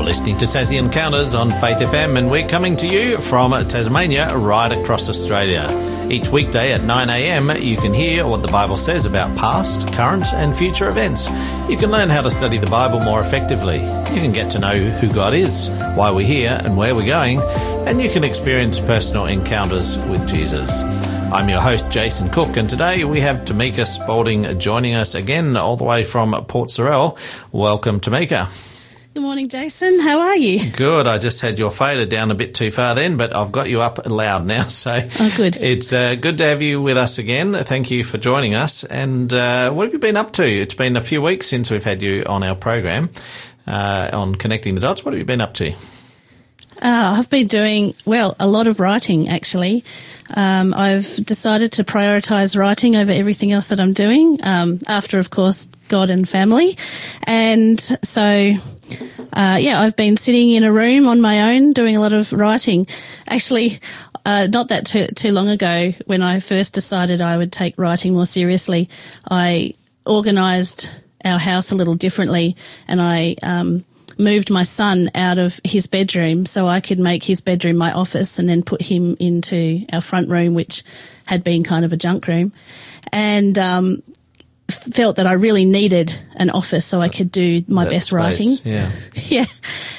You're listening to Tassie Encounters on Faith FM, and we're coming to you from Tasmania right across Australia. Each weekday at 9am, you can hear what the Bible says about past, current, and future events. You can learn how to study the Bible more effectively. You can get to know who God is, why we're here, and where we're going, and you can experience personal encounters with Jesus. I'm your host, Jason Cook, and today we have Tamika Spaulding joining us again, all the way from Port Sorell. Welcome, Tamika. Good morning, Jason. How are you? Good. I just had your fader down a bit too far then, but I've got you up loud now. So oh, good. It's uh, good to have you with us again. Thank you for joining us. And uh, what have you been up to? It's been a few weeks since we've had you on our program uh, on connecting the dots. What have you been up to? Uh, I've been doing, well, a lot of writing actually. Um, I've decided to prioritise writing over everything else that I'm doing, um, after, of course, God and family. And so, uh, yeah, I've been sitting in a room on my own doing a lot of writing. Actually, uh, not that too, too long ago, when I first decided I would take writing more seriously, I organised our house a little differently and I um, moved my son out of his bedroom so I could make his bedroom my office and then put him into our front room, which had been kind of a junk room. And um, felt that I really needed an office so I could do my that best space, writing. Yeah. yeah.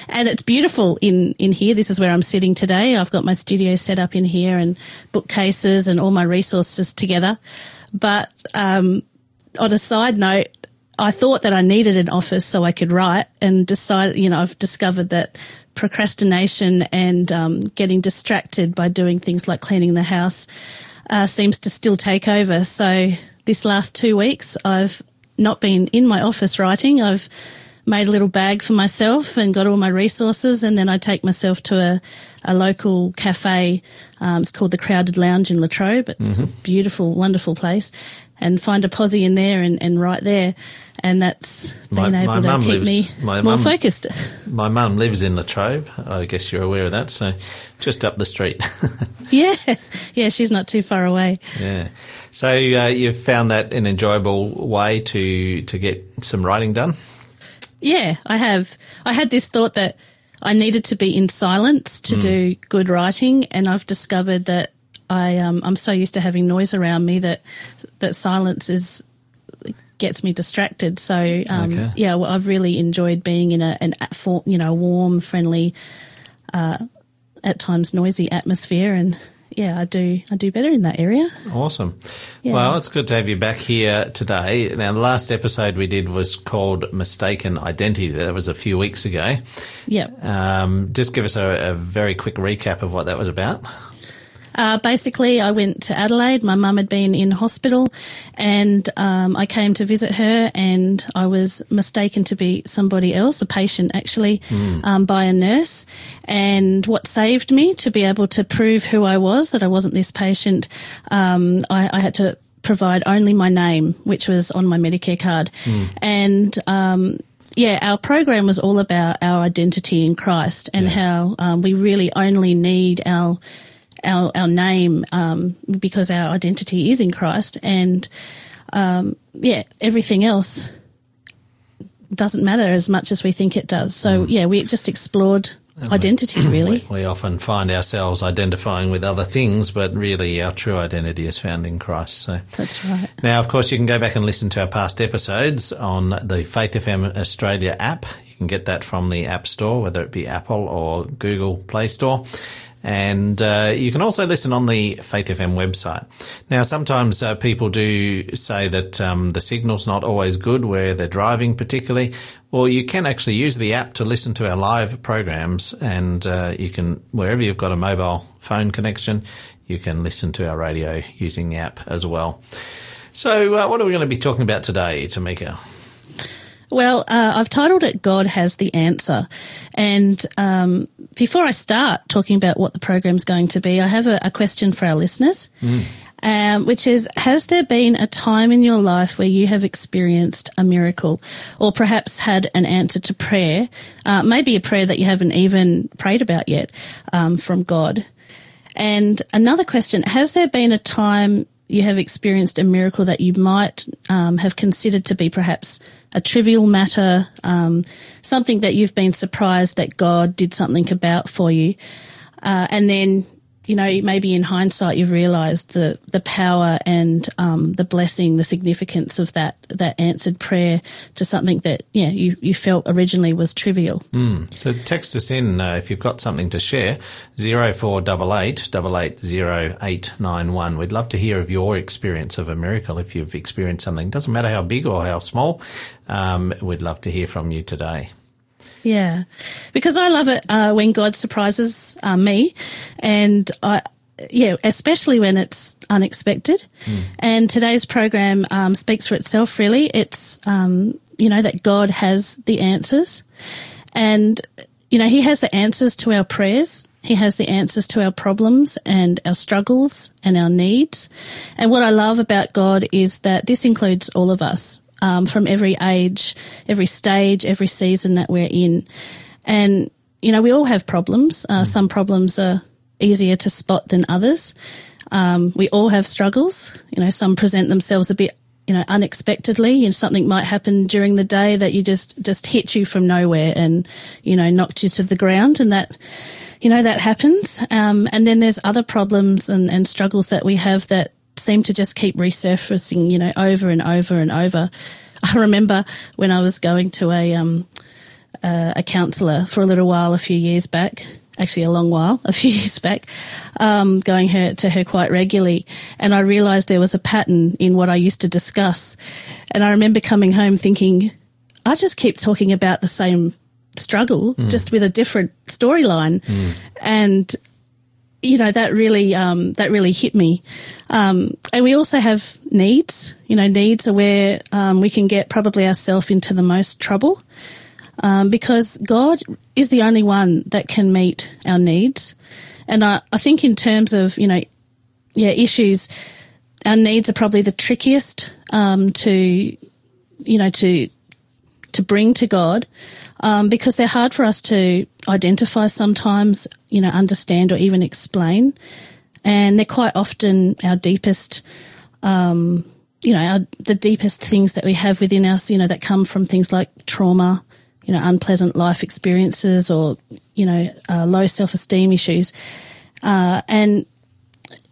And it's beautiful in, in here. This is where I'm sitting today. I've got my studio set up in here and bookcases and all my resources together. But um, on a side note, I thought that I needed an office so I could write and decided, you know, I've discovered that procrastination and um, getting distracted by doing things like cleaning the house uh, seems to still take over. So this last two weeks, I've not been in my office writing. I've made a little bag for myself and got all my resources, and then I take myself to a, a local cafe. Um, it's called the Crowded Lounge in Latrobe. It's mm-hmm. a beautiful, wonderful place, and find a posse in there and, and write there and that's been able my to keep lives, me more mum, focused. My mum lives in Latrobe. I guess you're aware of that. So just up the street. yeah, yeah, she's not too far away. Yeah. So uh, you've found that an enjoyable way to to get some writing done. Yeah, I have. I had this thought that I needed to be in silence to mm. do good writing, and I've discovered that I um, I'm so used to having noise around me that that silence is gets me distracted. So um, okay. yeah, well, I've really enjoyed being in a an you know warm, friendly, uh, at times noisy atmosphere, and yeah, I do I do better in that area. Awesome. Yeah. Well, it's good to have you back here today. Now, the last episode we did was called "Mistaken Identity." That was a few weeks ago. Yeah. Um, just give us a, a very quick recap of what that was about. Uh, basically, I went to Adelaide. My mum had been in hospital, and um, I came to visit her, and I was mistaken to be somebody else, a patient actually, mm. um, by a nurse. And what saved me to be able to prove who I was, that I wasn't this patient, um, I, I, had to provide only my name, which was on my Medicare card, mm. and um, yeah, our program was all about our identity in Christ and yeah. how um, we really only need our our, our name um, because our identity is in Christ. And um, yeah, everything else doesn't matter as much as we think it does. So mm. yeah, we just explored identity really. We, we, often find ourselves identifying with other things, but really our true identity is found in Christ. So that's right. Now, of course, you can go back and listen to our past episodes on the Faith FM Australia app. You can get that from the App Store, whether it be Apple or Google Play Store. And uh, you can also listen on the Faith FM website. Now, sometimes uh, people do say that um, the signal's not always good where they're driving, particularly. Well, you can actually use the app to listen to our live programs, and uh, you can wherever you've got a mobile phone connection, you can listen to our radio using the app as well. So, uh, what are we going to be talking about today, Tamika? Well, uh, I've titled it God Has the Answer. And um, before I start talking about what the program's going to be, I have a, a question for our listeners. Mm. Um, which is, has there been a time in your life where you have experienced a miracle or perhaps had an answer to prayer, uh, maybe a prayer that you haven't even prayed about yet um, from God? And another question, has there been a time you have experienced a miracle that you might um, have considered to be perhaps a trivial matter, um, something that you've been surprised that God did something about for you. Uh, and then you know, maybe in hindsight, you've realised the the power and um, the blessing, the significance of that that answered prayer to something that yeah you you felt originally was trivial. Mm. So text us in uh, if you've got something to share. Zero four double eight double eight zero eight nine one. We'd love to hear of your experience of a miracle. If you've experienced something, doesn't matter how big or how small. Um, we'd love to hear from you today. Yeah, because I love it uh, when God surprises uh, me, and I. Yeah, especially when it's unexpected. Mm. And today's program um, speaks for itself, really. It's, um, you know, that God has the answers. And, you know, He has the answers to our prayers. He has the answers to our problems and our struggles and our needs. And what I love about God is that this includes all of us um, from every age, every stage, every season that we're in. And, you know, we all have problems. Uh, mm. Some problems are easier to spot than others. Um, we all have struggles. You know, some present themselves a bit, you know, unexpectedly and something might happen during the day that you just, just hit you from nowhere and, you know, knocked you to the ground and that, you know, that happens. Um, and then there's other problems and, and struggles that we have that seem to just keep resurfacing, you know, over and over and over. I remember when I was going to a um, uh, a counsellor for a little while a few years back, actually a long while, a few years back, um, going her to her quite regularly, and I realised there was a pattern in what I used to discuss, and I remember coming home thinking, I just keep talking about the same struggle, mm. just with a different storyline, mm. and you know that really um, that really hit me. Um, and we also have needs. You know, needs are where um, we can get probably ourselves into the most trouble um, because God is the only one that can meet our needs. And I, I think in terms of you know, yeah, issues, our needs are probably the trickiest um, to you know to to bring to God um, because they're hard for us to identify sometimes, you know, understand or even explain. And they're quite often our deepest, um, you know, our, the deepest things that we have within us, you know, that come from things like trauma, you know, unpleasant life experiences or, you know, uh, low self esteem issues. Uh, and,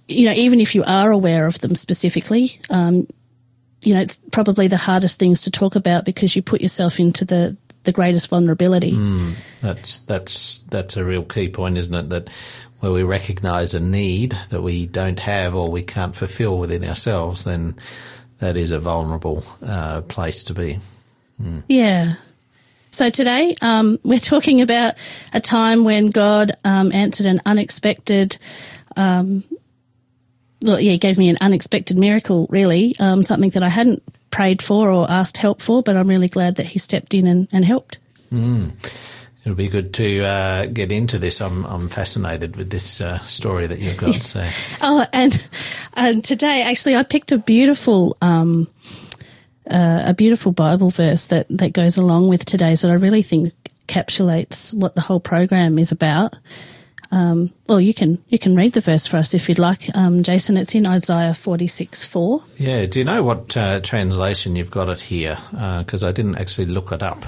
you know, even if you are aware of them specifically, um, you know, it's probably the hardest things to talk about because you put yourself into the, the greatest vulnerability. Mm, that's that's that's a real key point, isn't it? That where we recognise a need that we don't have or we can't fulfil within ourselves, then that is a vulnerable uh, place to be. Mm. Yeah. So today um, we're talking about a time when God um, answered an unexpected. Um, well, yeah, he gave me an unexpected miracle, really, um, something that I hadn't prayed for or asked help for, but I'm really glad that he stepped in and, and helped. Mm. It'll be good to uh, get into this. I'm, I'm fascinated with this uh, story that you've got. So. oh, and and today actually I picked a beautiful um, uh, a beautiful Bible verse that that goes along with today's that I really think encapsulates what the whole program is about. Um, well, you can you can read the verse for us if you'd like, um, Jason. It's in Isaiah forty six four. Yeah. Do you know what uh, translation you've got it here? Because uh, I didn't actually look it up.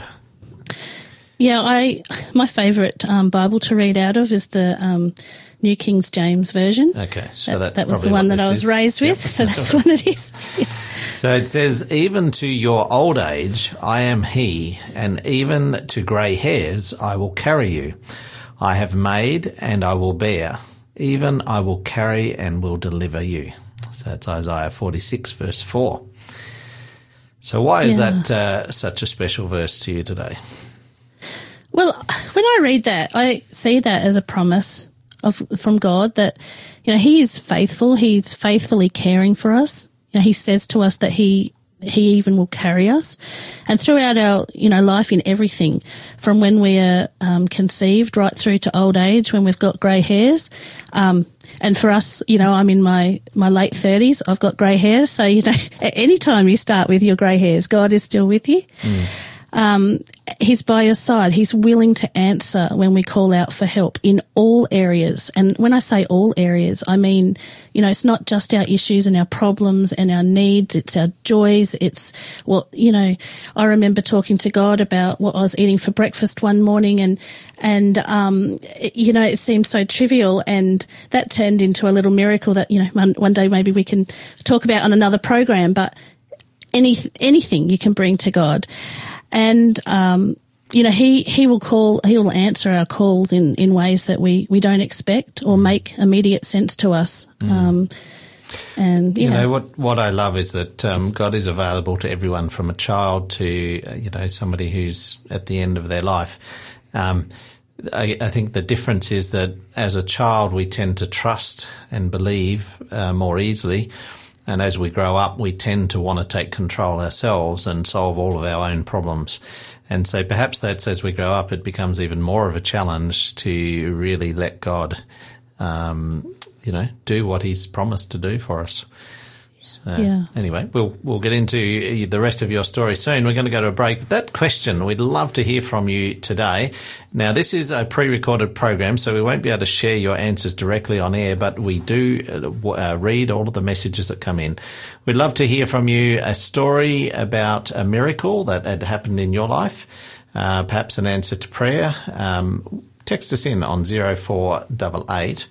Yeah, I my favourite um, Bible to read out of is the um, New King James version. Okay, so that, that was the one that I was is. raised with, yep. so that's what it is. So it says, "Even to your old age, I am He, and even to grey hairs, I will carry you." I have made and I will bear. Even I will carry and will deliver you. So that's Isaiah 46, verse 4. So, why is yeah. that uh, such a special verse to you today? Well, when I read that, I see that as a promise of from God that you know He is faithful. He's faithfully caring for us. You know, He says to us that He he even will carry us. And throughout our, you know, life in everything, from when we are um, conceived right through to old age, when we've got grey hairs. Um, and for us, you know, I'm in my, my late thirties. I've got grey hairs. So, you know, at any time you start with your grey hairs, God is still with you. Mm. Um, he's by your side. He's willing to answer when we call out for help in all areas. And when I say all areas, I mean, you know, it's not just our issues and our problems and our needs. It's our joys. It's what, you know, I remember talking to God about what I was eating for breakfast one morning and, and, um, it, you know, it seemed so trivial and that turned into a little miracle that, you know, one, one day maybe we can talk about on another program, but any, anything you can bring to God and um, you know he he will call he will answer our calls in in ways that we we don't expect or mm. make immediate sense to us. Mm. Um, and you know what what I love is that um, God is available to everyone from a child to uh, you know somebody who's at the end of their life. Um, I, I, think the difference is that as a child we tend to trust and believe uh, more easily and as we grow up, we tend to want to take control ourselves and solve all of our own problems. And so perhaps that's as we grow up, it becomes even more of a challenge to really let God, um, you know, do what He's promised to do for us. So, yeah. Anyway, we'll we'll get into the rest of your story soon. We're going to go to a break. That question, we'd love to hear from you today. Now, this is a pre-recorded program, so we won't be able to share your answers directly on air, but we do uh, uh, read all of the messages that come in. We'd love to hear from you a story about a miracle that had happened in your life, uh, perhaps an answer to prayer. Um, text us in on zero four double eight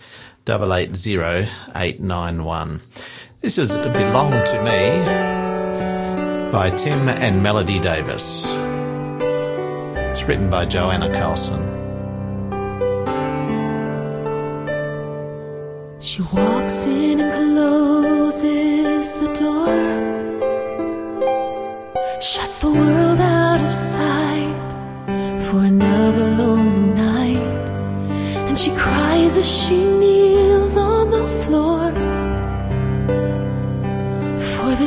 double eight zero eight nine one. This is Belong to Me by Tim and Melody Davis. It's written by Joanna Carlson. She walks in and closes the door, shuts the world out of sight for another lonely night, and she cries as she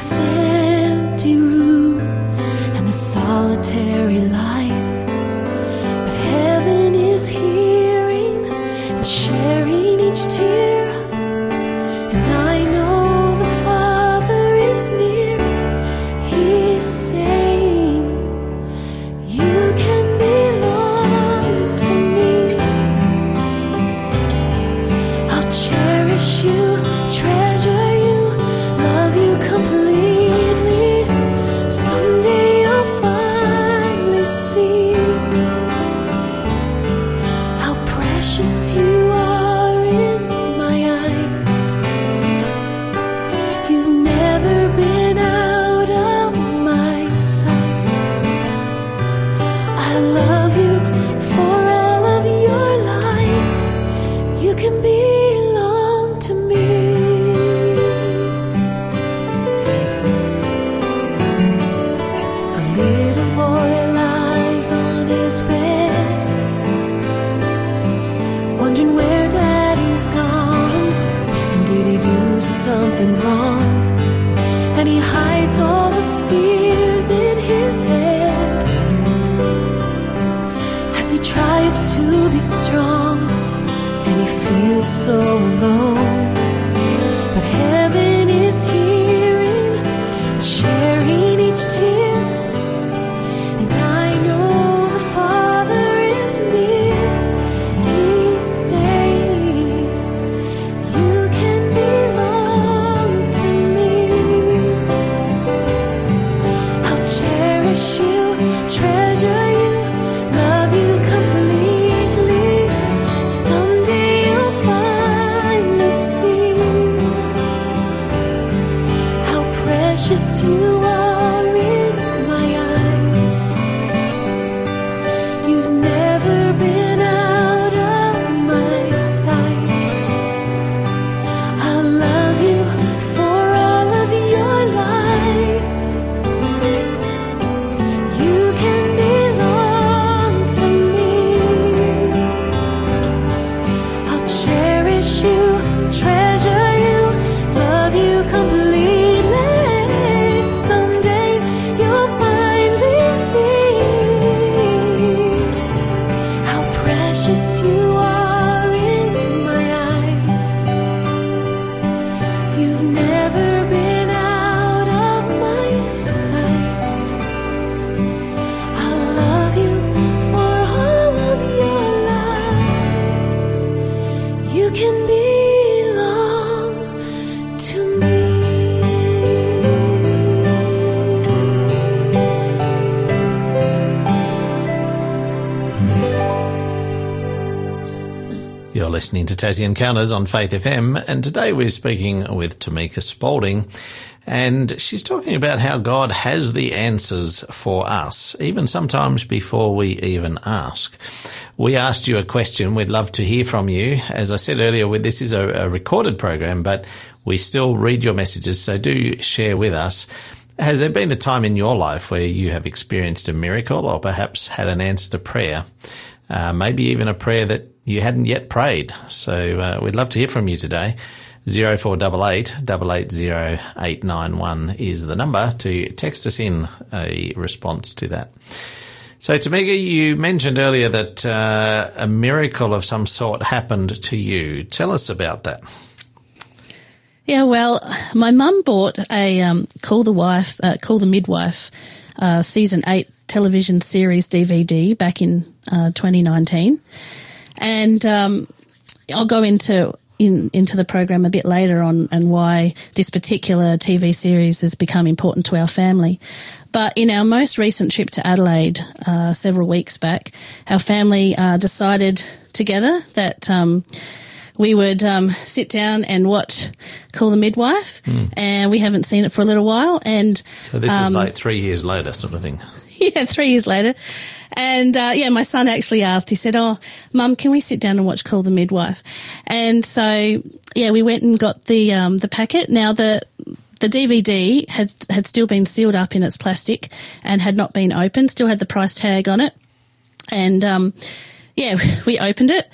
this empty room and the solitary life. But heaven is hearing and sharing each tear, and I know the Father is near. Listening to Tassie Encounters on Faith FM, and today we're speaking with Tamika Spaulding, and she's talking about how God has the answers for us, even sometimes before we even ask. We asked you a question. We'd love to hear from you. As I said earlier, this is a, recorded program, but we still read your messages, so do share with us. Has there been a time in your life where you have experienced a miracle or perhaps had an answer to prayer? Uh, maybe even a prayer that you hadn't yet prayed. So uh, we'd love to hear from you today. 0488 880891 is the number to text us in a response to that. So, Tamika, you mentioned earlier that uh, a miracle of some sort happened to you. Tell us about that. Yeah, well, my mum bought a um, Call the Wife, uh, Call the Midwife, uh, season eight television series DVD back in uh, 2019, and um, I'll go into in, into the program a bit later on and why this particular TV series has become important to our family. But in our most recent trip to Adelaide, uh, several weeks back, our family uh, decided together that um, we would um, sit down and watch Call the Midwife, mm. and we haven't seen it for a little while. And so this um, is like three years later, sort of thing. Yeah, three years later. And uh, yeah, my son actually asked. He said, "Oh, Mum, can we sit down and watch Call the Midwife?" And so yeah, we went and got the um, the packet. Now the the DVD had had still been sealed up in its plastic and had not been opened. Still had the price tag on it. And um, yeah, we opened it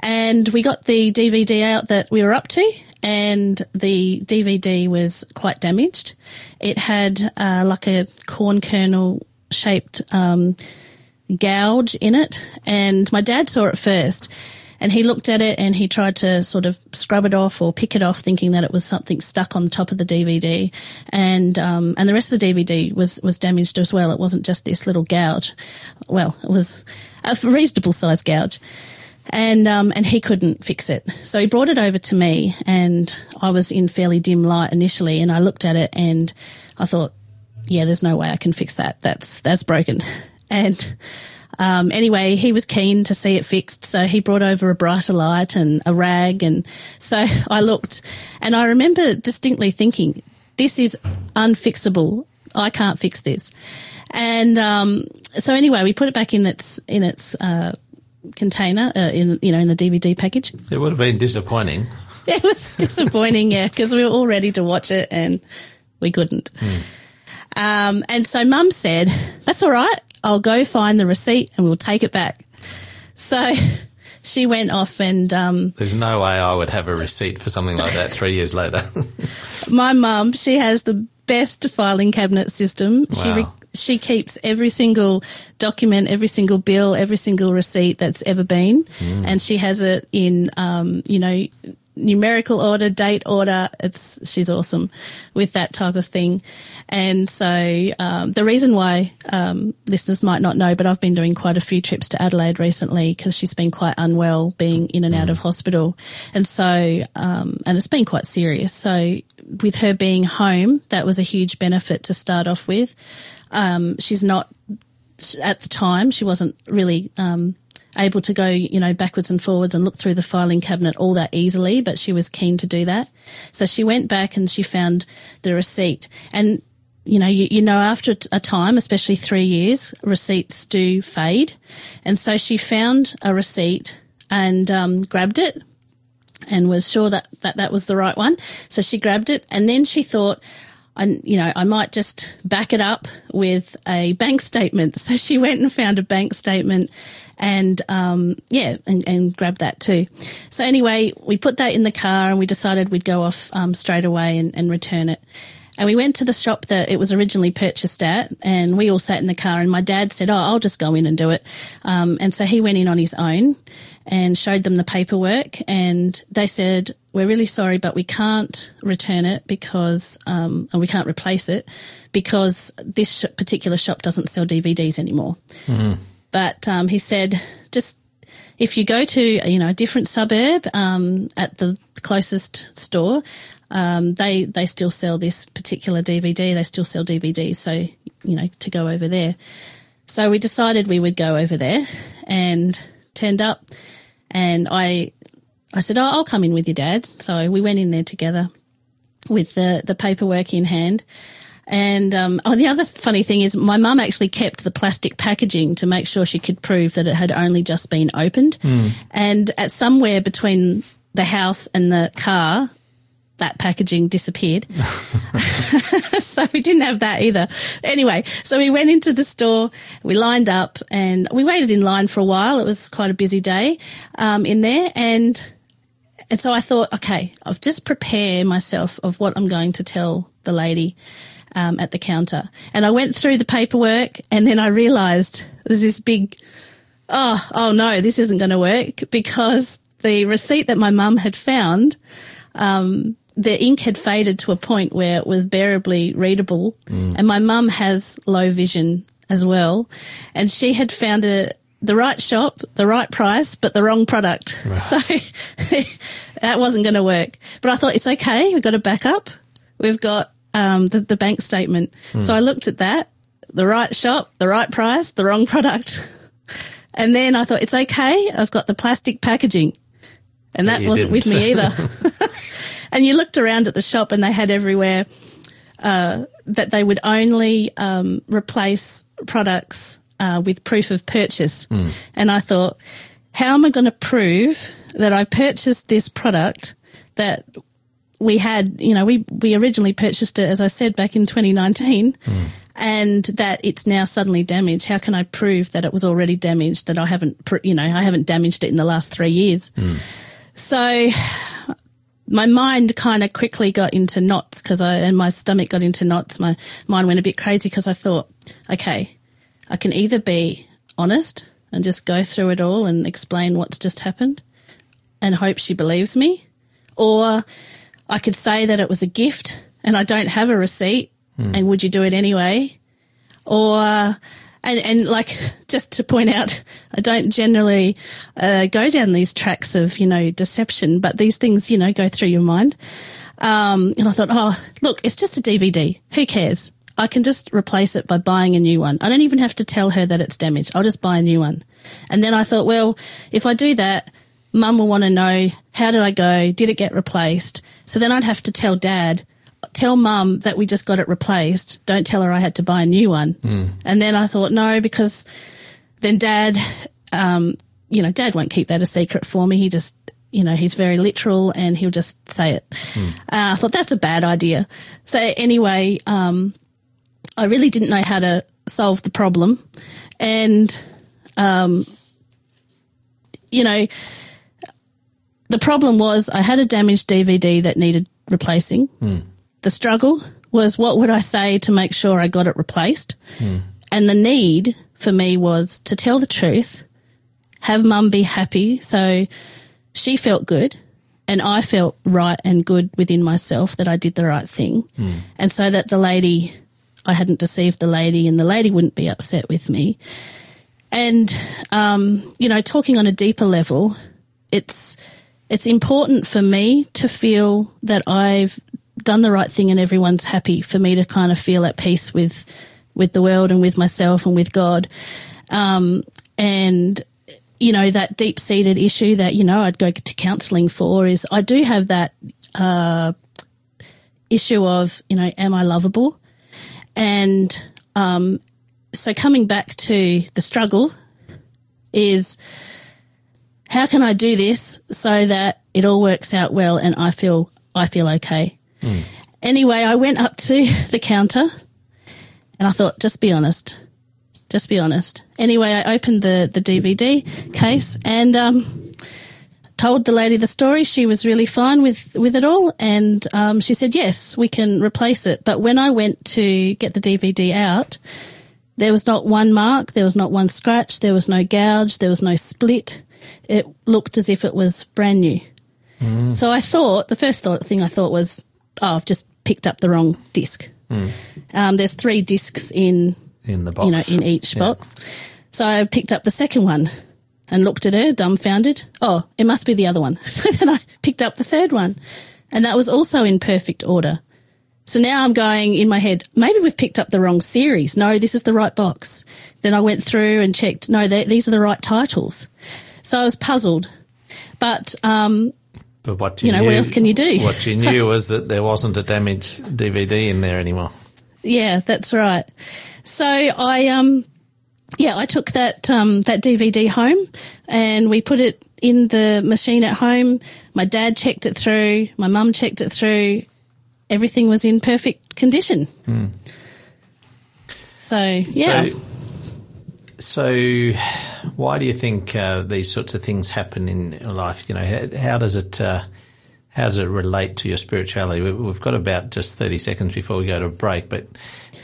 and we got the DVD out that we were up to. And the DVD was quite damaged. It had uh, like a corn kernel shaped um, gouge in it. And my dad saw it first and he looked at it and he tried to sort of scrub it off or pick it off, thinking that it was something stuck on the top of the DVD. And, um, and the rest of the DVD was, was damaged as well. It wasn't just this little gouge. Well, it was a reasonable size gouge. And, um, and he couldn't fix it. So he brought it over to me and I was in fairly dim light initially and I looked at it and I thought, yeah, there's no way I can fix that. That's, that's broken. And um, anyway, he was keen to see it fixed, so he brought over a brighter light and a rag. And so I looked, and I remember distinctly thinking, this is unfixable. I can't fix this. And um, so anyway, we put it back in its in its uh, container uh, in you know in the DVD package. It would have been disappointing. It was disappointing, yeah, because we were all ready to watch it and we couldn't. Mm. Um, and so Mum said, "That's all right. I'll go find the receipt and we'll take it back. So she went off and. Um, There's no way I would have a receipt for something like that three years later. my mum, she has the best filing cabinet system. Wow. She re- she keeps every single document, every single bill, every single receipt that's ever been, mm. and she has it in, um, you know, numerical order, date order. It's she's awesome with that type of thing. And so um, the reason why um, listeners might not know, but I've been doing quite a few trips to Adelaide recently because she's been quite unwell, being in and out of hospital, and so um, and it's been quite serious. So with her being home, that was a huge benefit to start off with. Um, she's not at the time she wasn't really um, able to go, you know, backwards and forwards and look through the filing cabinet all that easily, but she was keen to do that. So she went back and she found the receipt. And, you know, you, you know, after a time, especially three years, receipts do fade. And so she found a receipt and um, grabbed it and was sure that, that that was the right one. So she grabbed it and then she thought, I, you know, I might just back it up with a bank statement. So she went and found a bank statement and um, yeah, and, and grab that too. So anyway, we put that in the car and we decided we'd go off um, straight away and, and return it. And we went to the shop that it was originally purchased at, and we all sat in the car. And my dad said, "Oh, I'll just go in and do it." Um, and so he went in on his own and showed them the paperwork, and they said, "We're really sorry, but we can't return it because, um, and we can't replace it because this particular shop doesn't sell DVDs anymore." Mm-hmm. But um, he said, just if you go to you know a different suburb um, at the closest store, um, they they still sell this particular DVD. They still sell DVDs, so you know to go over there. So we decided we would go over there and turned up, and I I said, "Oh, I'll come in with your dad." So we went in there together with the the paperwork in hand. And um, oh, the other funny thing is, my mum actually kept the plastic packaging to make sure she could prove that it had only just been opened. And at somewhere between the house and the car, that packaging disappeared. so we didn't have that either. Anyway, so we went into the store, we lined up, and we waited in line for a while. It was quite a busy day um, in there, and and so I thought, okay, I've just prepare myself of what I'm going to tell the lady um, at the counter. And I went through the paperwork, and then I realised there's this big, oh, oh no, this isn't going to work because the receipt that my mum had found, um, the ink had faded to a point where it was bearably readable, and my mum has low vision as well, and she had found a the right shop, the right price, but the wrong product. So that wasn't going to work. But I thought it's okay. We've got a backup. We've got um, the, the bank statement. So I looked at that, the right shop, the right price, the wrong product. And then I thought it's okay. I've got the plastic packaging. And that wasn't with didn't. me either. and you looked around at the shop and they had everywhere uh, that they would only um, replace products uh, with proof of purchase. And I thought, how am I going to prove that I purchased this product that we had, you know, we, we originally purchased it, as I said, back in 2019, hmm. and that it's now suddenly damaged. How can I prove that it was already damaged, that I haven't, you know, I haven't damaged it in the last three years? Hmm. So my mind kind of quickly got into knots because I, and my stomach got into knots. My mind went a bit crazy because I thought, okay, I can either be honest and just go through it all and explain what's just happened and hope she believes me, or I could say that it was a gift and I don't have a receipt and would you do it anyway? Or, and, and like, just to point out, I don't generally uh, go down these tracks of, you know, deception, but these things, you know, go through your mind. Um, and I thought, oh, look, it's just a DVD. Who cares? I can just replace it by buying a new one. I don't even have to tell her that it's damaged. I'll just buy a new one. And then I thought, well, if I do that, mum will want to know how did I go? Did it get replaced? So then I'd have to tell dad, tell mum that we just got it replaced. Don't tell her I had to buy a new one. And then I thought, no, because then dad, um, you know, dad won't keep that a secret for me. He just, you know, he's very literal and he'll just say it. Uh, I thought that's a bad idea. So anyway, um, I really didn't know how to solve the problem. And, um, you know, the problem was I had a damaged DVD that needed replacing. Hmm. The struggle was what would I say to make sure I got it replaced? Hmm. And the need for me was to tell the truth, have mum be happy. So she felt good and I felt right and good within myself that I did the right thing. Hmm. And so that the lady, I hadn't deceived the lady and the lady wouldn't be upset with me. And, um, you know, talking on a deeper level, it's, it's important for me to feel that I've done the right thing and everyone's happy for me to kind of feel at peace with, with the world and with myself and with God. Um, and, you know, that deep seated issue that, you know, I'd go to counseling for is I do have that, uh, issue of, you know, am I lovable? And, um, so coming back to the struggle is how can I do this so that it all works out well and I feel I feel okay. Anyway, I went up to the counter and I thought, just be honest. Just be honest. Anyway, I opened the, the DVD case and um, told the lady the story. She was really fine with, with it all. And um, she said, yes, we can replace it. But when I went to get the DVD out, there was not one mark, there was not one scratch, there was no gouge, there was no split. It looked as if it was brand new. So I thought, the first thing I thought was, oh, I've just picked up the wrong disc. Um, there's three discs in, in the box. you know, in each Yeah. box. So I picked up the second one and looked at her, dumbfounded. Oh, it must be the other one. So then I picked up the third one and that was also in perfect order. So now I'm going in my head, maybe we've picked up the wrong series. No, this is the right box. Then I went through and checked, no, these are the right titles. So I was puzzled. But um, But what you, You know, knew, what else can you do? What you So- knew was that there wasn't a damaged DVD in there anymore. Yeah, that's right. So I um yeah, I took that um that DVD home and we put it in the machine at home. My dad checked it through, my mum checked it through. Everything was in perfect condition. So, yeah. So, so why do you think uh, these sorts of things happen in life? You know, how, how does it uh, how does it relate to your spirituality? We- We've got about just thirty seconds before we go to a break, but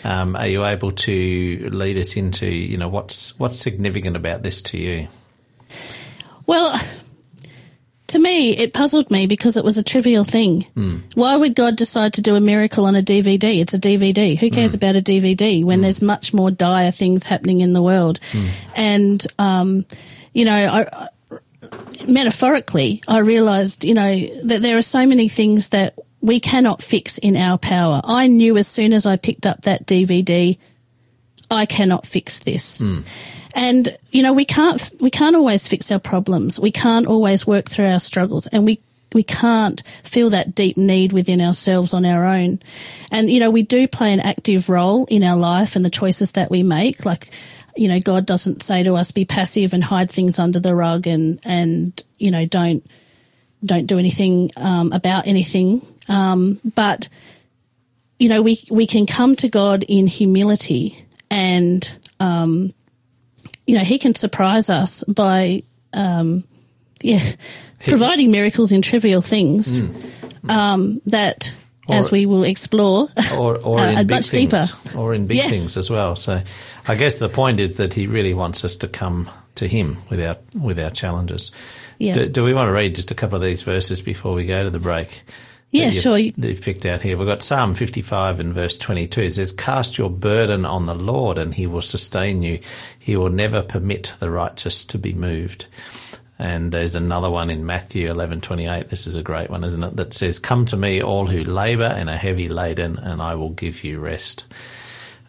um, are you able to lead us into you know what's what's significant about this to you? Well, to me, it puzzled me because it was a trivial thing. Hmm. Why would God decide to do a miracle on a DVD? It's a DVD. Who cares hmm. about a DVD when hmm. there's much more dire things happening in the world? And, um, you know, I, I- metaphorically, I realized, you know, that there are so many things that we cannot fix in our power. I knew as soon as I picked up that DVD, I cannot fix this. And you know, we can't we can't always fix our problems. We can't always work through our struggles, and we we can't feel that deep need within ourselves on our own. And you know, we do play an active role in our life and the choices that we make. Like, you know, God doesn't say to us, "Be passive and hide things under the rug," and and you know, don't don't do anything um, about anything. Um, but you know, we we can come to God in humility, and um, you know, He can surprise us by, um, yeah, providing miracles in trivial things um, that, as we will explore, or, or Uh, in big much things, deeper. or in big Yeah. things as well. So, I guess the point is that he really wants us to come to him with our with our challenges. Yeah. Do, do we want to read just a couple of these verses before we go to the break? Yeah, you've- sure. You- That you've picked out here. We've got Psalm 55 and verse 22. It says, Cast your burden on the Lord and he will sustain you. He will never permit the righteous to be moved. And there's another one in Matthew 11:28. This is a great one, isn't it? That says, "Come to me, all who labour and are heavy laden, and I will give you rest."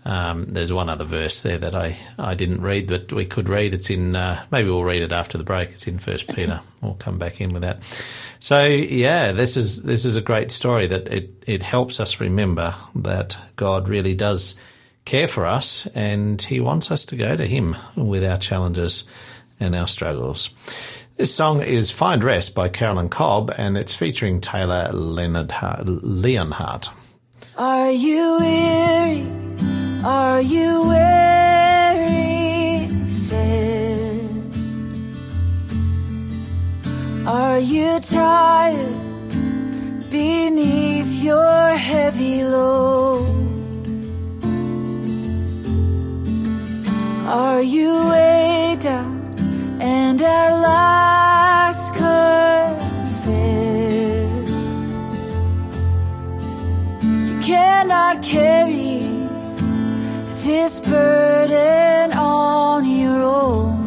Um, there's one other verse there that I, I didn't read, but we could read. It's in uh, maybe we'll read it after the break. It's in First Peter. We'll come back in with that. So yeah, this is this is a great story that it it helps us remember that God really does care for us, and He wants us to go to Him with our challenges and our struggles. This song is Find Rest by Carolyn Cobb, and it's featuring Taylor Leonard Leonhardt. Are you weary? Are you weary? Fit? Are you tired beneath your heavy load? Are you weighed down and at last confessed? You cannot carry this burden on your own.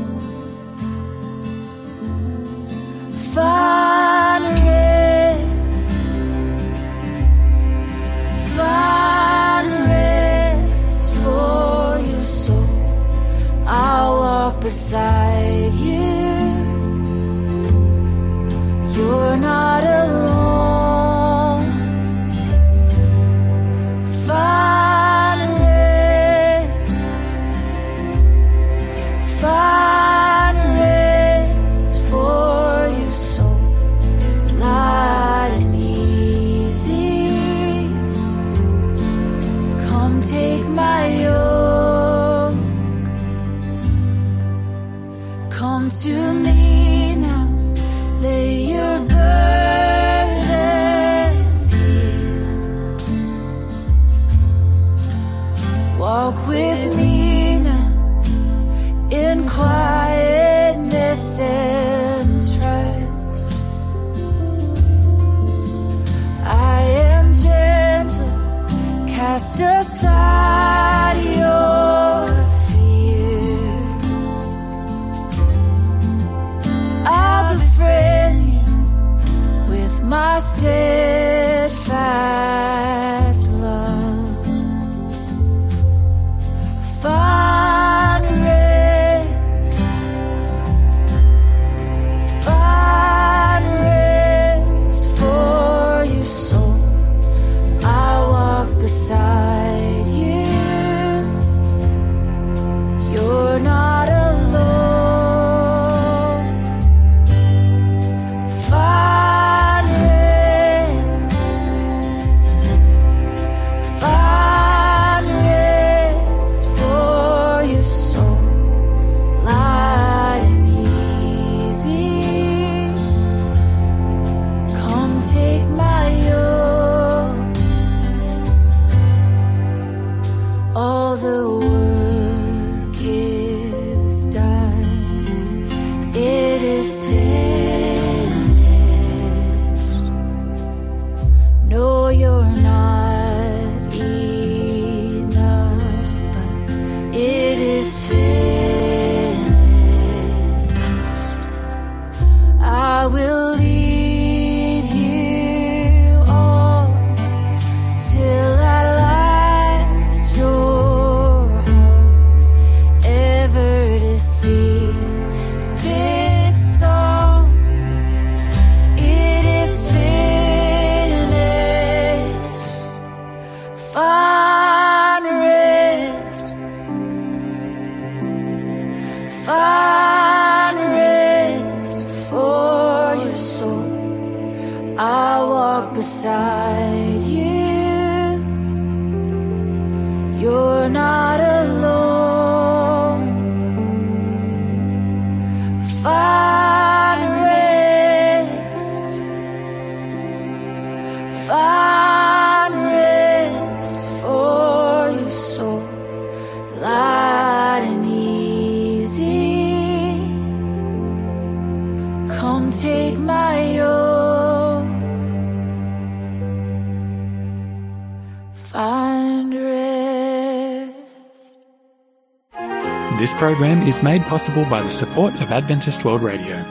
This program is made possible by the support of Adventist World Radio.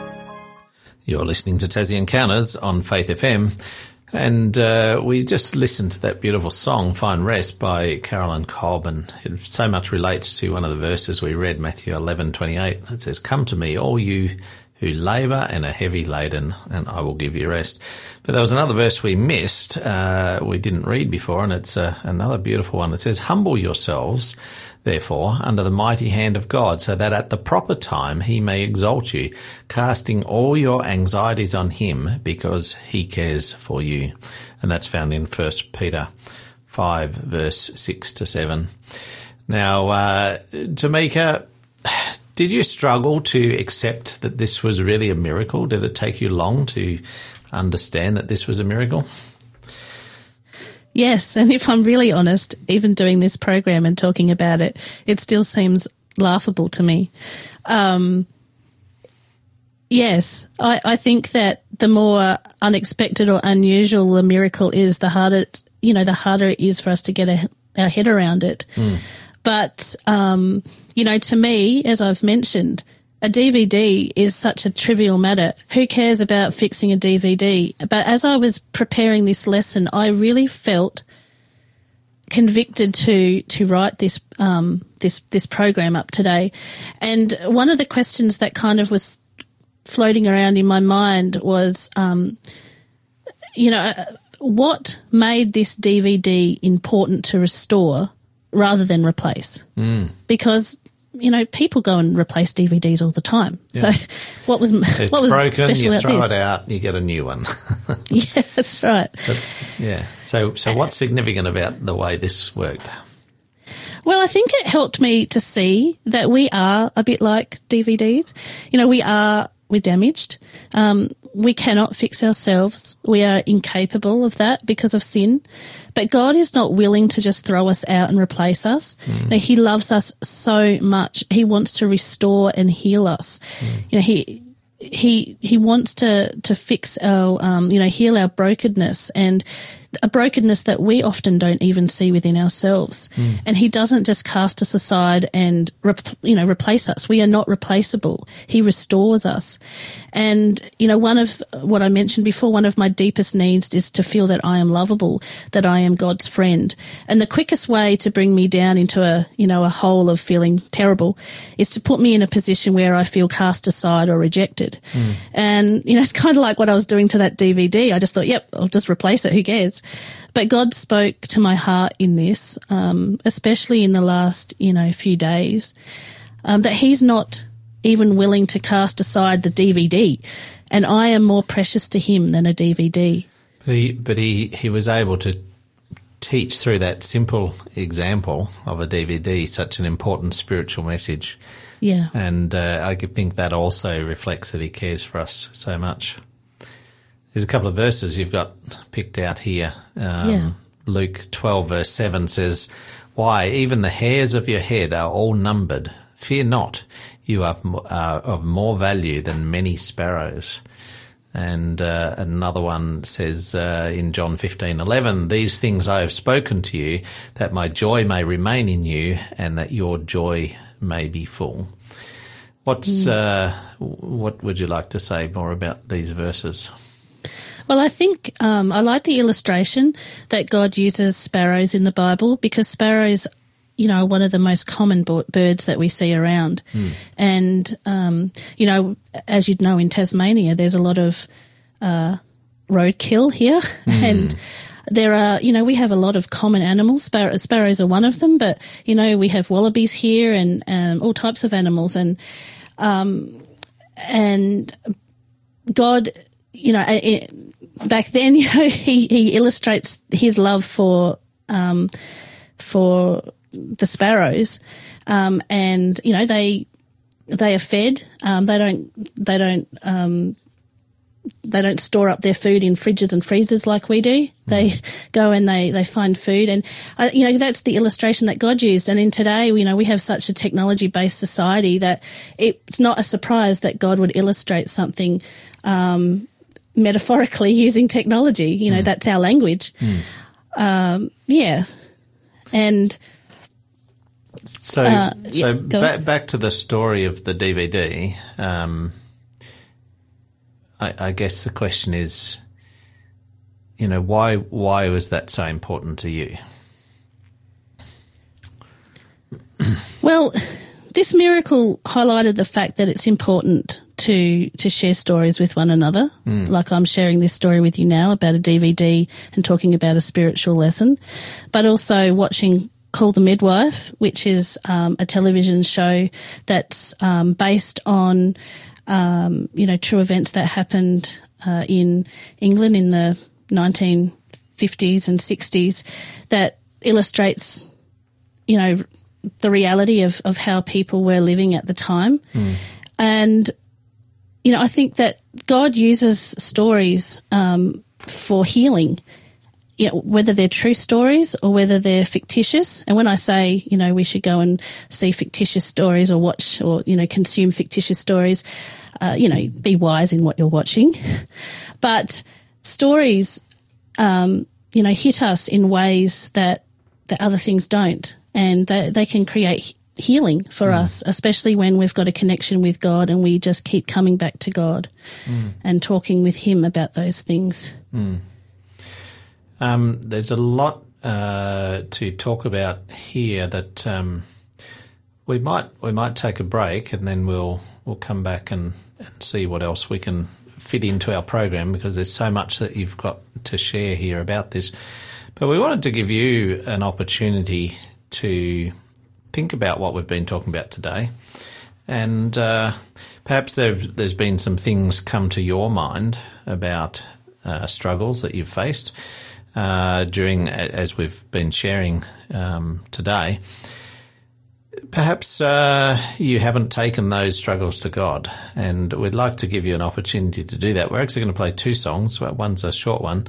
You're listening to Tassie Encounters on Faith FM. And uh, we just listened to that beautiful song, Find Rest, by Carolyn Colburn. It so much relates to one of the verses we read, Matthew eleven twenty eight. It says, Come to me, all you who labour and are heavy laden, and I will give you rest. But there was another verse we missed, uh, we didn't read before, and it's uh, another beautiful one. It says, Humble yourselves, therefore, under the mighty hand of God, so that at the proper time he may exalt you, casting all your anxieties on him, because he cares for you. And that's found in 1 Peter 5, verse 6 to 7. Now, uh, Tamika, did you struggle to accept that this was really a miracle? Did it take you long to understand that this was a miracle? Yes, and if I'm really honest, even doing this program and talking about it, it still seems laughable to me. Um, yes, I, I think that the more unexpected or unusual the miracle is, the harder it, you know, the harder it is for us to get a, our head around it. But um, you know, to me, as I've mentioned, a DVD is such a trivial matter. Who cares about fixing a DVD? But as I was preparing this lesson, I really felt convicted to to write this um, this this program up today. And one of the questions that kind of was floating around in my mind was, um, you know, what made this DVD important to restore rather than replace? Mm. Because you know, people go and replace DVDs all the time. So, what was It's what was broken, special you about throw this? it out, you get a new one. Yeah, that's right. yeah. So, so what's significant about the way this worked? Well, I think it helped me to see that we are a bit like DVDs. You know, we are we're damaged. Um, we cannot fix ourselves. We are incapable of that because of sin. But God is not willing to just throw us out and replace us. No, he loves us so much. He wants to restore and heal us. You know, he he he wants to to fix our um, you know heal our brokenness and a brokenness that we often don't even see within ourselves. Hmm. And he doesn't just cast us aside and you know replace us. We are not replaceable. He restores us. And you know one of what i mentioned before one of my deepest needs is to feel that i am lovable that i am god's friend. And the quickest way to bring me down into a you know a hole of feeling terrible is to put me in a position where i feel cast aside or rejected. Hmm. And you know it's kind of like what i was doing to that dvd i just thought yep i'll just replace it. Who cares but God spoke to my heart in this, um, especially in the last, you know, few days, um, that He's not even willing to cast aside the DVD, and I am more precious to Him than a DVD. But he, but he, he was able to teach through that simple example of a DVD such an important spiritual message. Yeah, And uh, I think that also reflects that he cares for us so much. There's a couple of verses you've got picked out here. Um, Yeah. Luke 12, verse 7 says, Why, even the hairs of your head are all numbered. Fear not. you are mo- of more value than many sparrows. And uh, another one says uh, in John fifteen eleven, These things I have spoken to you, that my joy may remain in you, and that your joy may be full. What's uh, what would you like to say more about these verses? Well, I think um, I like the illustration that God uses sparrows in the Bible because sparrows, you know, are one of the most common birds that we see around. And, um, you know, as you'd know in Tasmania, there's a lot of uh, roadkill here. And there are, you know, we have a lot of common animals. Spar- sparrows are one of them, but, you know, we have wallabies here and um, all types of animals. And, um, and God, you know, it, back then, you know, he, he illustrates his love for, um, for the sparrows. Um, and, you know, they, they are fed. Um, they don't, they don't, um, they don't store up their food in fridges and freezers like we do. They go and they, they find food. And, uh, you know, that's the illustration that God used. And in today, you know, we have such a technology based society that it's not a surprise that God would illustrate something, um, metaphorically using technology. You know, that's our language. Um, yeah. And, So, Uh, so yeah, back, back to the story of the DVD. Um, I, I guess the question is, you know, why why was that so important to you? Well, this miracle highlighted the fact that it's important to to share stories with one another. Like I'm sharing this story with you now about a DVD and talking about a spiritual lesson, but also watching Call the Midwife, which is um, a television show that's um, based on um, you know true events that happened uh, in England in the 1950s and 60s that illustrates you know the reality of, of how people were living at the time. And, you know, I think that God uses stories um, for healing, you know, whether they're true stories or whether they're fictitious. And when I say, you know, we should go and see fictitious stories or watch or, you know, consume fictitious stories, uh, you know, be wise in what you're watching. But stories, um, you know, hit us in ways that, that other things don't. And they, they can create healing for us, especially when we've got a connection with God and we just keep coming back to God and talking with Him about those things. Um, there's a lot uh, to talk about here that um, we might we might take a break and then we'll we'll come back and, and see what else we can fit into our program because there's so much that you've got to share here about this. But we wanted to give you an opportunity to think about what we've been talking about today, and uh, perhaps there's been some things come to your mind about uh, struggles that you've faced uh, during as we've been sharing um, today. Perhaps uh, you haven't taken those struggles to God, and we'd like to give you an opportunity to do that. We're actually going to play two songs. One's a short one,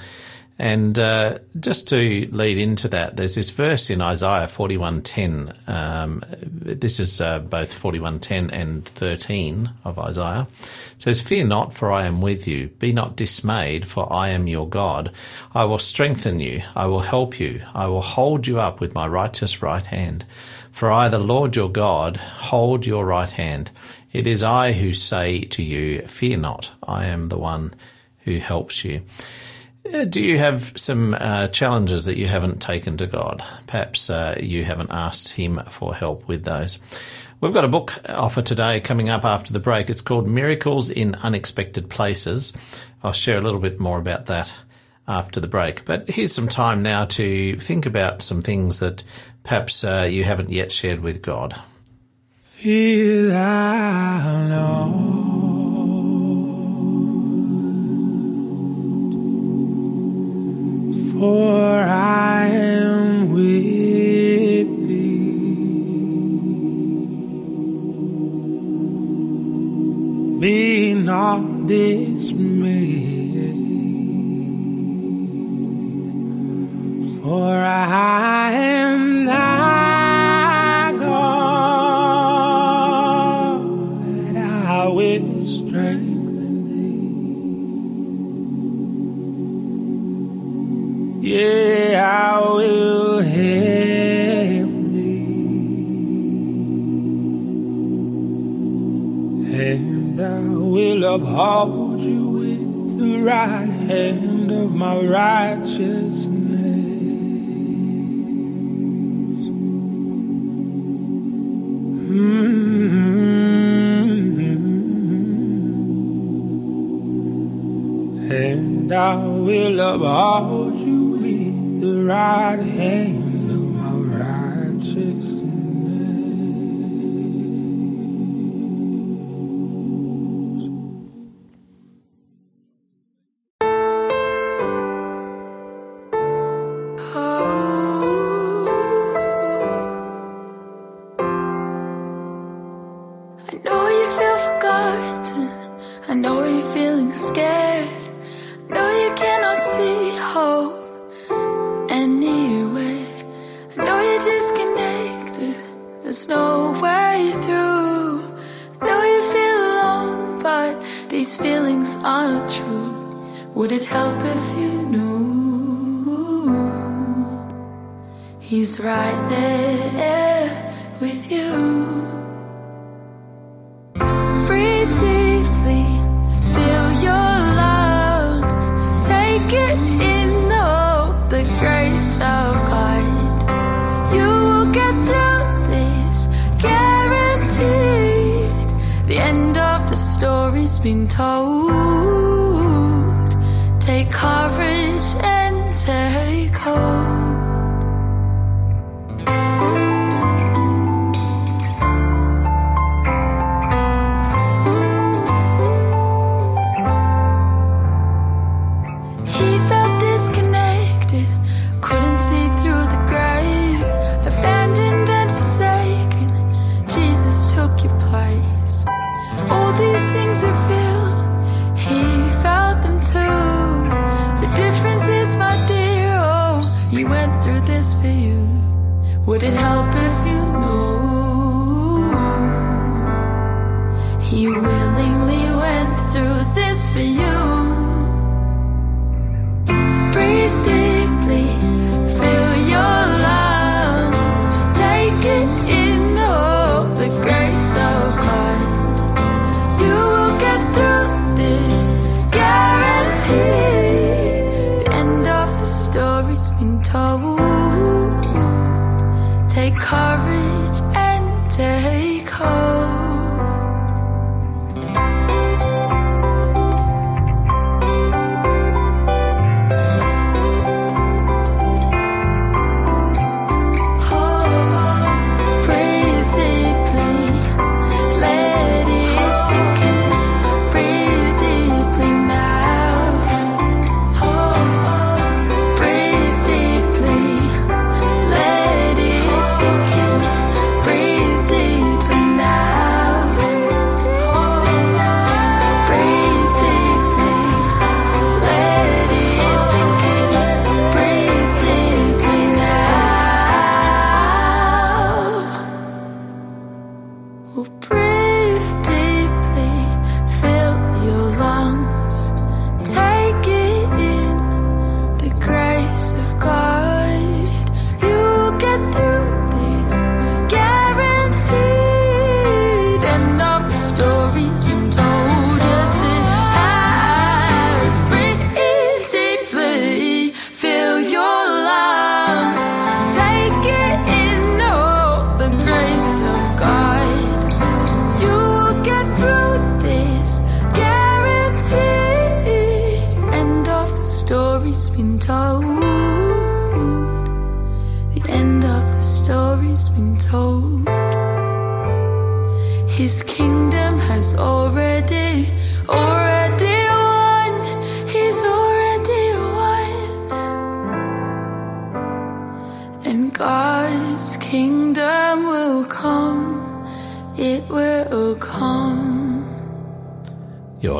and uh, just to lead into that, there's this verse in Isaiah 41:10. Um, this is uh, both 41:10 and 13 of Isaiah. It says, "Fear not, for I am with you. Be not dismayed, for I am your God. I will strengthen you. I will help you. I will hold you up with my righteous right hand. For I, the Lord your God, hold your right hand. It is I who say to you, Fear not. I am the one who helps you." Do you have some uh, challenges that you haven't taken to God? Perhaps uh, you haven't asked Him for help with those. We've got a book offer today coming up after the break. It's called Miracles in Unexpected Places. I'll share a little bit more about that after the break. But here's some time now to think about some things that perhaps uh, you haven't yet shared with God. Feel thou Lord. For I am with thee. Be not dismayed. For I am thy Yeah, I will help thee. And I will uphold you with the right hand of my righteousness. Mm-hmm. And I will uphold you right hand.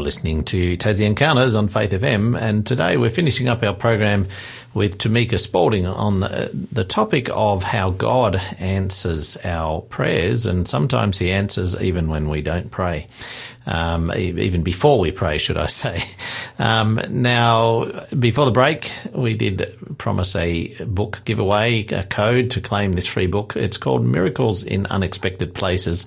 Listening to Tassie Encounters on Faith FM, and today we're finishing up our program with Tamika Spaulding on the, the topic of how God answers our prayers, and sometimes He answers even when we don't pray, um, even before we pray, should I say. Um, now, before the break, we did promise a book giveaway, a code to claim this free book. It's called Miracles in Unexpected Places.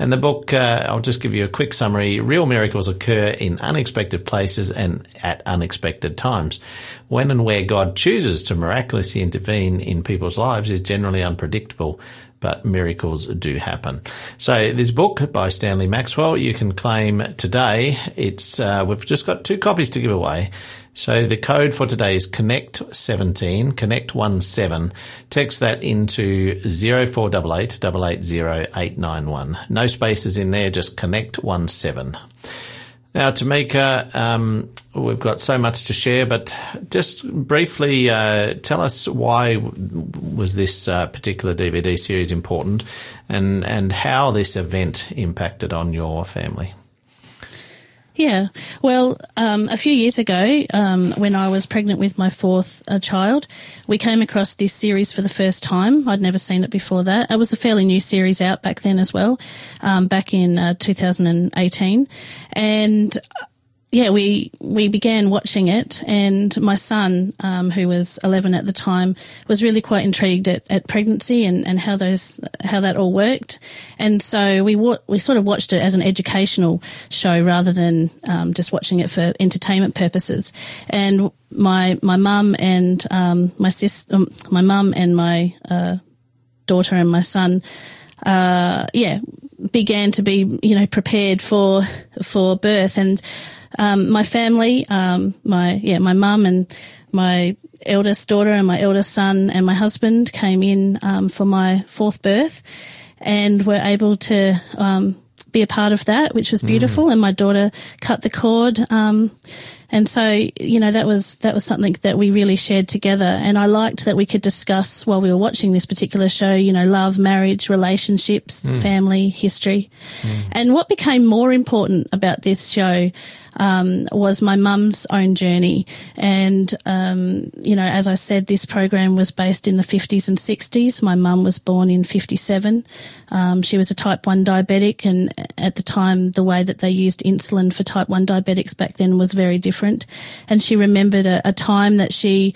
And the book, uh, I'll just give you a quick summary. Real miracles occur in unexpected places and at unexpected times. When and where God chooses to miraculously intervene in people's lives is generally unpredictable, but miracles do happen. So this book by Stanley Maxwell, you can claim today. It's, uh, we've just got two copies to give away. So the code for today is Connect17, Connect17. Text that into 0488 880 No spaces in there, just Connect17. Now, Tamika, um, we've got so much to share, but just briefly uh, tell us why was this uh, particular DVD series important, and and how this event impacted on your family. Yeah. Well, um, a few years ago, um, when I was pregnant with my fourth uh, child, we came across this series for the first time. I'd never seen it before that. It was a fairly new series out back then as well, um, back in uh, 2018. And yeah, we we began watching it, and my son, um, who was 11 at the time, was really quite intrigued at, at pregnancy and, and how those how that all worked, and so we wa- we sort of watched it as an educational show rather than um, just watching it for entertainment purposes. And my my mum and um, my sister, um, my mum and my uh, daughter and my son, uh, yeah, began to be you know prepared for for birth and um, my family, um, my yeah, my mum and my eldest daughter and my eldest son and my husband came in um, for my fourth birth, and were able to um, be a part of that, which was beautiful. Mm. And my daughter cut the cord. Um, and so, you know, that was, that was something that we really shared together. And I liked that we could discuss while we were watching this particular show, you know, love, marriage, relationships, mm. family, history. Mm. And what became more important about this show um, was my mum's own journey. And, um, you know, as I said, this program was based in the 50s and 60s. My mum was born in 57. Um, she was a type 1 diabetic, and at the time, the way that they used insulin for type 1 diabetics back then was very different. And she remembered a, a time that she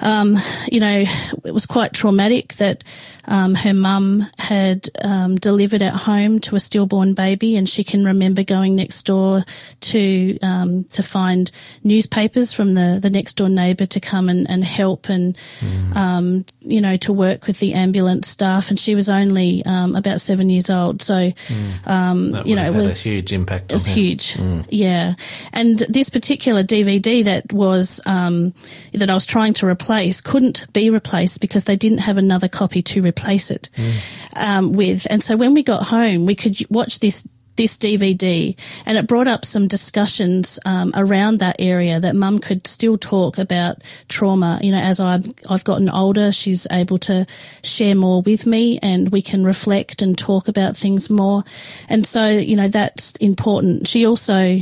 um, you know, it was quite traumatic that um, her mum had um, delivered at home to a stillborn baby, and she can remember going next door to um, to find newspapers from the, the next door neighbour to come and, and help and mm. you know to work with the ambulance staff. And she was only um, about seven years old, so mm. you know it was a huge impact. It was huge, mm. yeah. And this particular DVD that was that I was trying to replace couldn't be replaced because they didn't have another copy to replace it mm. um, with. And so when we got home, we could watch this this DVD, and it brought up some discussions um, around that area that Mum could still talk about trauma. You know, as I've I've gotten older, she's able to share more with me, and we can reflect and talk about things more. And so, you know, that's important. She also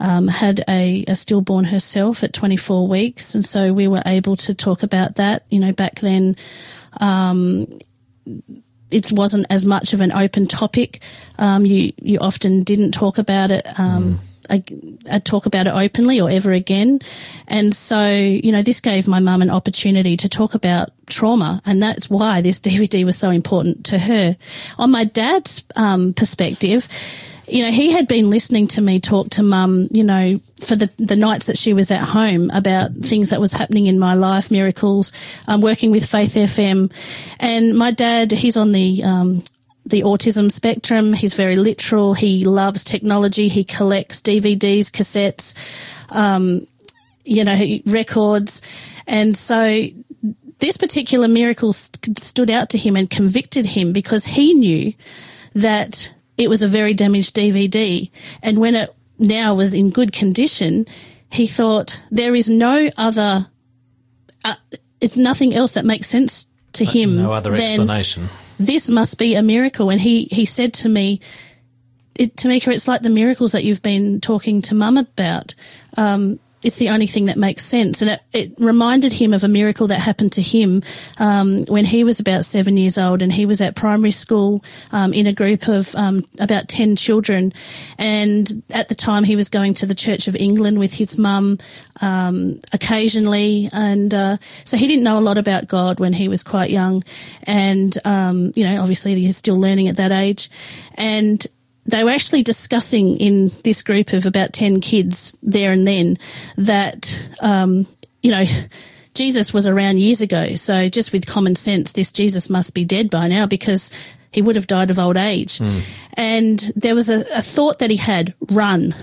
um, had a, a, stillborn herself at 24 weeks, and so we were able to talk about that. You know, back then, um, it wasn't as much of an open topic. Um, you you often didn't talk about it. Mm. I, I talk about it openly or ever again. And so, you know, this gave my mum an opportunity to talk about trauma. And that's why this DVD was so important to her. On my dad's um, perspective, you know, he had been listening to me talk to mum, you know, for the, the nights that she was at home about things that was happening in my life, miracles, um, working with Faith FM. And my dad, he's on the, um, the autism spectrum. He's very literal. He loves technology. He collects DVDs, cassettes, um, you know, records. And so this particular miracle st- stood out to him and convicted him because he knew that it was a very damaged DVD. And when it now was in good condition, he thought there is no other, uh, it's nothing else that makes sense to him. No other explanation. This must be a miracle. And he, he said to me, it, Tamika, it's like the miracles that you've been talking to Mum about. Um, it's the only thing that makes sense. And it, it reminded him of a miracle that happened to him um, when he was about seven years old and he was at primary school um, in a group of um, about 10 children. And at the time, he was going to the Church of England with his mum um, occasionally. And uh, so he didn't know a lot about God when he was quite young. And, um, you know, obviously he's still learning at that age. And they were actually discussing in this group of about 10 kids there and then that, um, you know, Jesus was around years ago. So just with common sense, this Jesus must be dead by now because he would have died of old age. Mm. And there was a, a, thought that he had, run.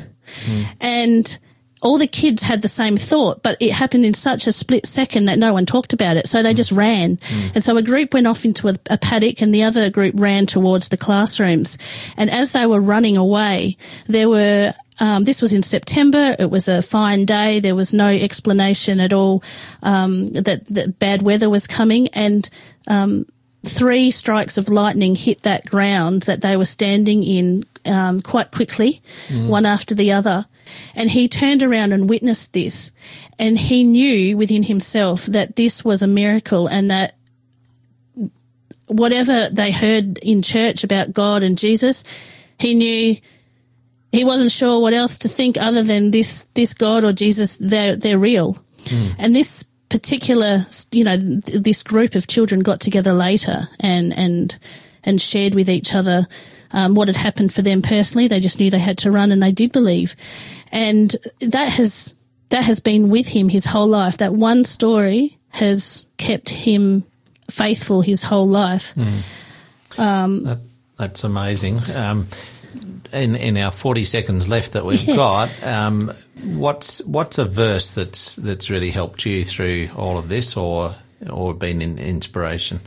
Mm. And all the kids had the same thought, but it happened in such a split second that no one talked about it. So they just ran. Mm. And so a group went off into a, a, paddock and the other group ran towards the classrooms. And as they were running away, there were um, this was in September. It was a fine day. There was no explanation at all um, that, that, bad weather was coming, and um, three strikes of lightning hit that ground that they were standing in um, quite quickly, mm. one after the other. And he turned around and witnessed this. And he knew within himself that this was a miracle and that whatever they heard in church about God and Jesus, he knew he wasn't sure what else to think other than this, this God or Jesus, they're, they're real. Mm. And this particular, you know, this group of children got together later and, and, and shared with each other um, what had happened for them personally. They just knew they had to run and they did believe. And that has, that has been with him his whole life. That one story has kept him faithful his whole life. Mm. Um, that, that's amazing. Um, in, in our 40 seconds left that we've yeah. got, um, what's, what's a verse that's, that's really helped you through all of this or, or been an inspiration?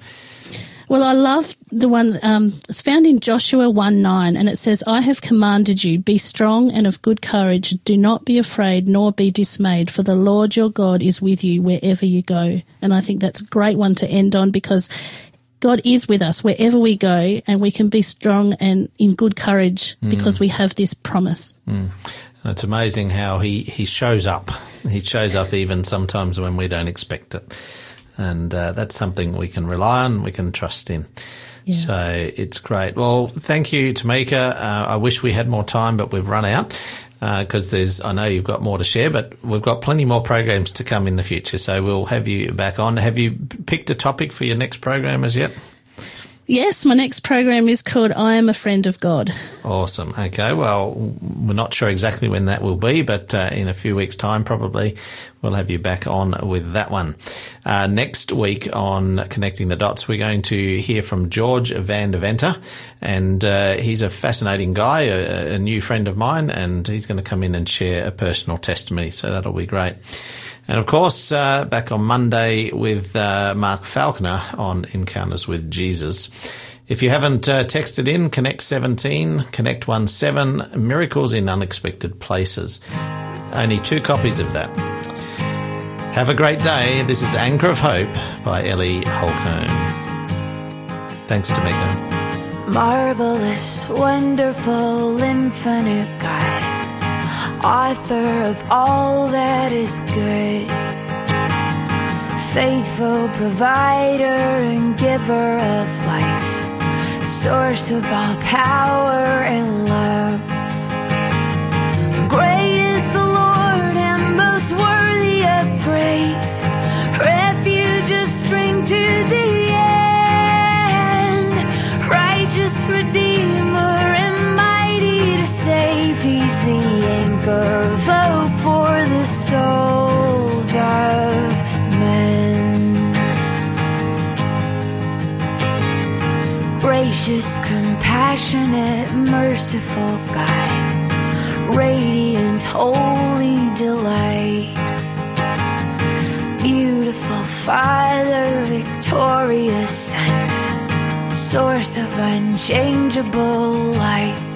Well, I love the one, um, it's found in Joshua 1 9, and it says, I have commanded you, be strong and of good courage. Do not be afraid nor be dismayed, for the Lord your God is with you wherever you go. And I think that's a great one to end on because God is with us wherever we go, and we can be strong and in good courage mm. because we have this promise. Mm. It's amazing how he, he shows up. He shows up even sometimes when we don't expect it and uh, that's something we can rely on, we can trust in. Yeah. So it's great. Well, thank you, Tamika. Uh, I wish we had more time, but we've run out because uh, there's. I know you've got more to share, but we've got plenty more programs to come in the future. So we'll have you back on. Have you picked a topic for your next program as yet? Yes, my next program is called I Am a Friend of God. Awesome. Okay, well, we're not sure exactly when that will be, but uh, in a few weeks' time, probably, we'll have you back on with that one. Uh, next week on Connecting the Dots, we're going to hear from George Van Deventer, and uh, he's a fascinating guy, a, a new friend of mine, and he's going to come in and share a personal testimony, so that'll be great. And of course, uh, back on Monday with uh, Mark Falconer on Encounters with Jesus. If you haven't uh, texted in, Connect 17, Connect 17, Miracles in Unexpected Places. Only two copies of that. Have a great day. This is Anchor of Hope by Ellie Holcomb. Thanks, Tamika. Marvelous, wonderful, infinite God author of all that is good, faithful provider and giver of life, source of all power and love. Of hope for the souls of men. Gracious, compassionate, merciful God, radiant, holy delight. Beautiful Father, victorious Son, source of unchangeable light.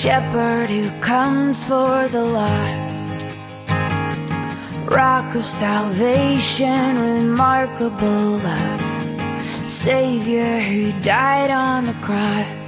Shepherd who comes for the lost. Rock of salvation, remarkable love. Savior who died on the cross.